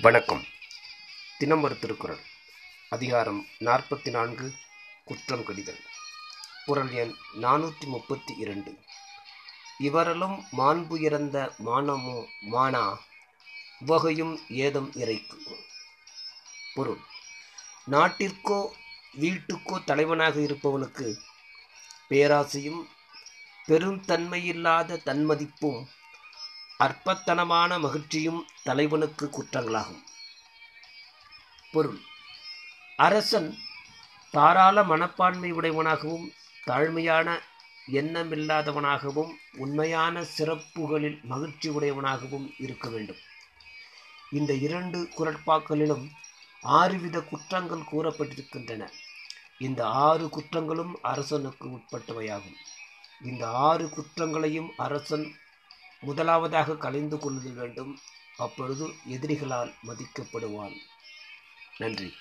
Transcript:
வணக்கம். தினம் ஒரு திருக்குறள். அதிகாரம் நாற்பத்தி நான்கு குற்றம் கடிதல். குரல் எண் நானூற்றி முப்பத்தி இரண்டு இவரலும் மாண்புயர்ந்த மானமோ மானா உவகையும் ஏதம் இறைக்கு. பொருள். நாட்டிற்கோ வீட்டுக்கோ தலைவனாக இருப்பவனுக்கு பேராசையும் பெருந்தன்மையில்லாத தன்மதிப்பும் அற்பத்தனமான மகிழ்ச்சியும் தலைவனுக்கு குற்றங்களாகும். பொருள். அரசன் தாராள மனப்பான்மை உடையவனாகவும் தாழ்மையான எண்ணமில்லாதவனாகவும் உண்மையான சிறப்புகளில் மகிழ்ச்சி உடையவனாகவும் இருக்க வேண்டும். இந்த இரண்டு குரட்பாக்களிலும் ஆறு வித குற்றங்கள் கூறப்பட்டிருக்கின்றன. இந்த ஆறு குற்றங்களும் அரசனுக்கு உட்பட்டவையாகும். இந்த ஆறு குற்றங்களையும் அரசன் முதலாவதாக கலைந்து கொள்ளுதல் வேண்டும். அப்பொழுது எதிரிகளால் மதிக்கப்படுவான். நன்றி.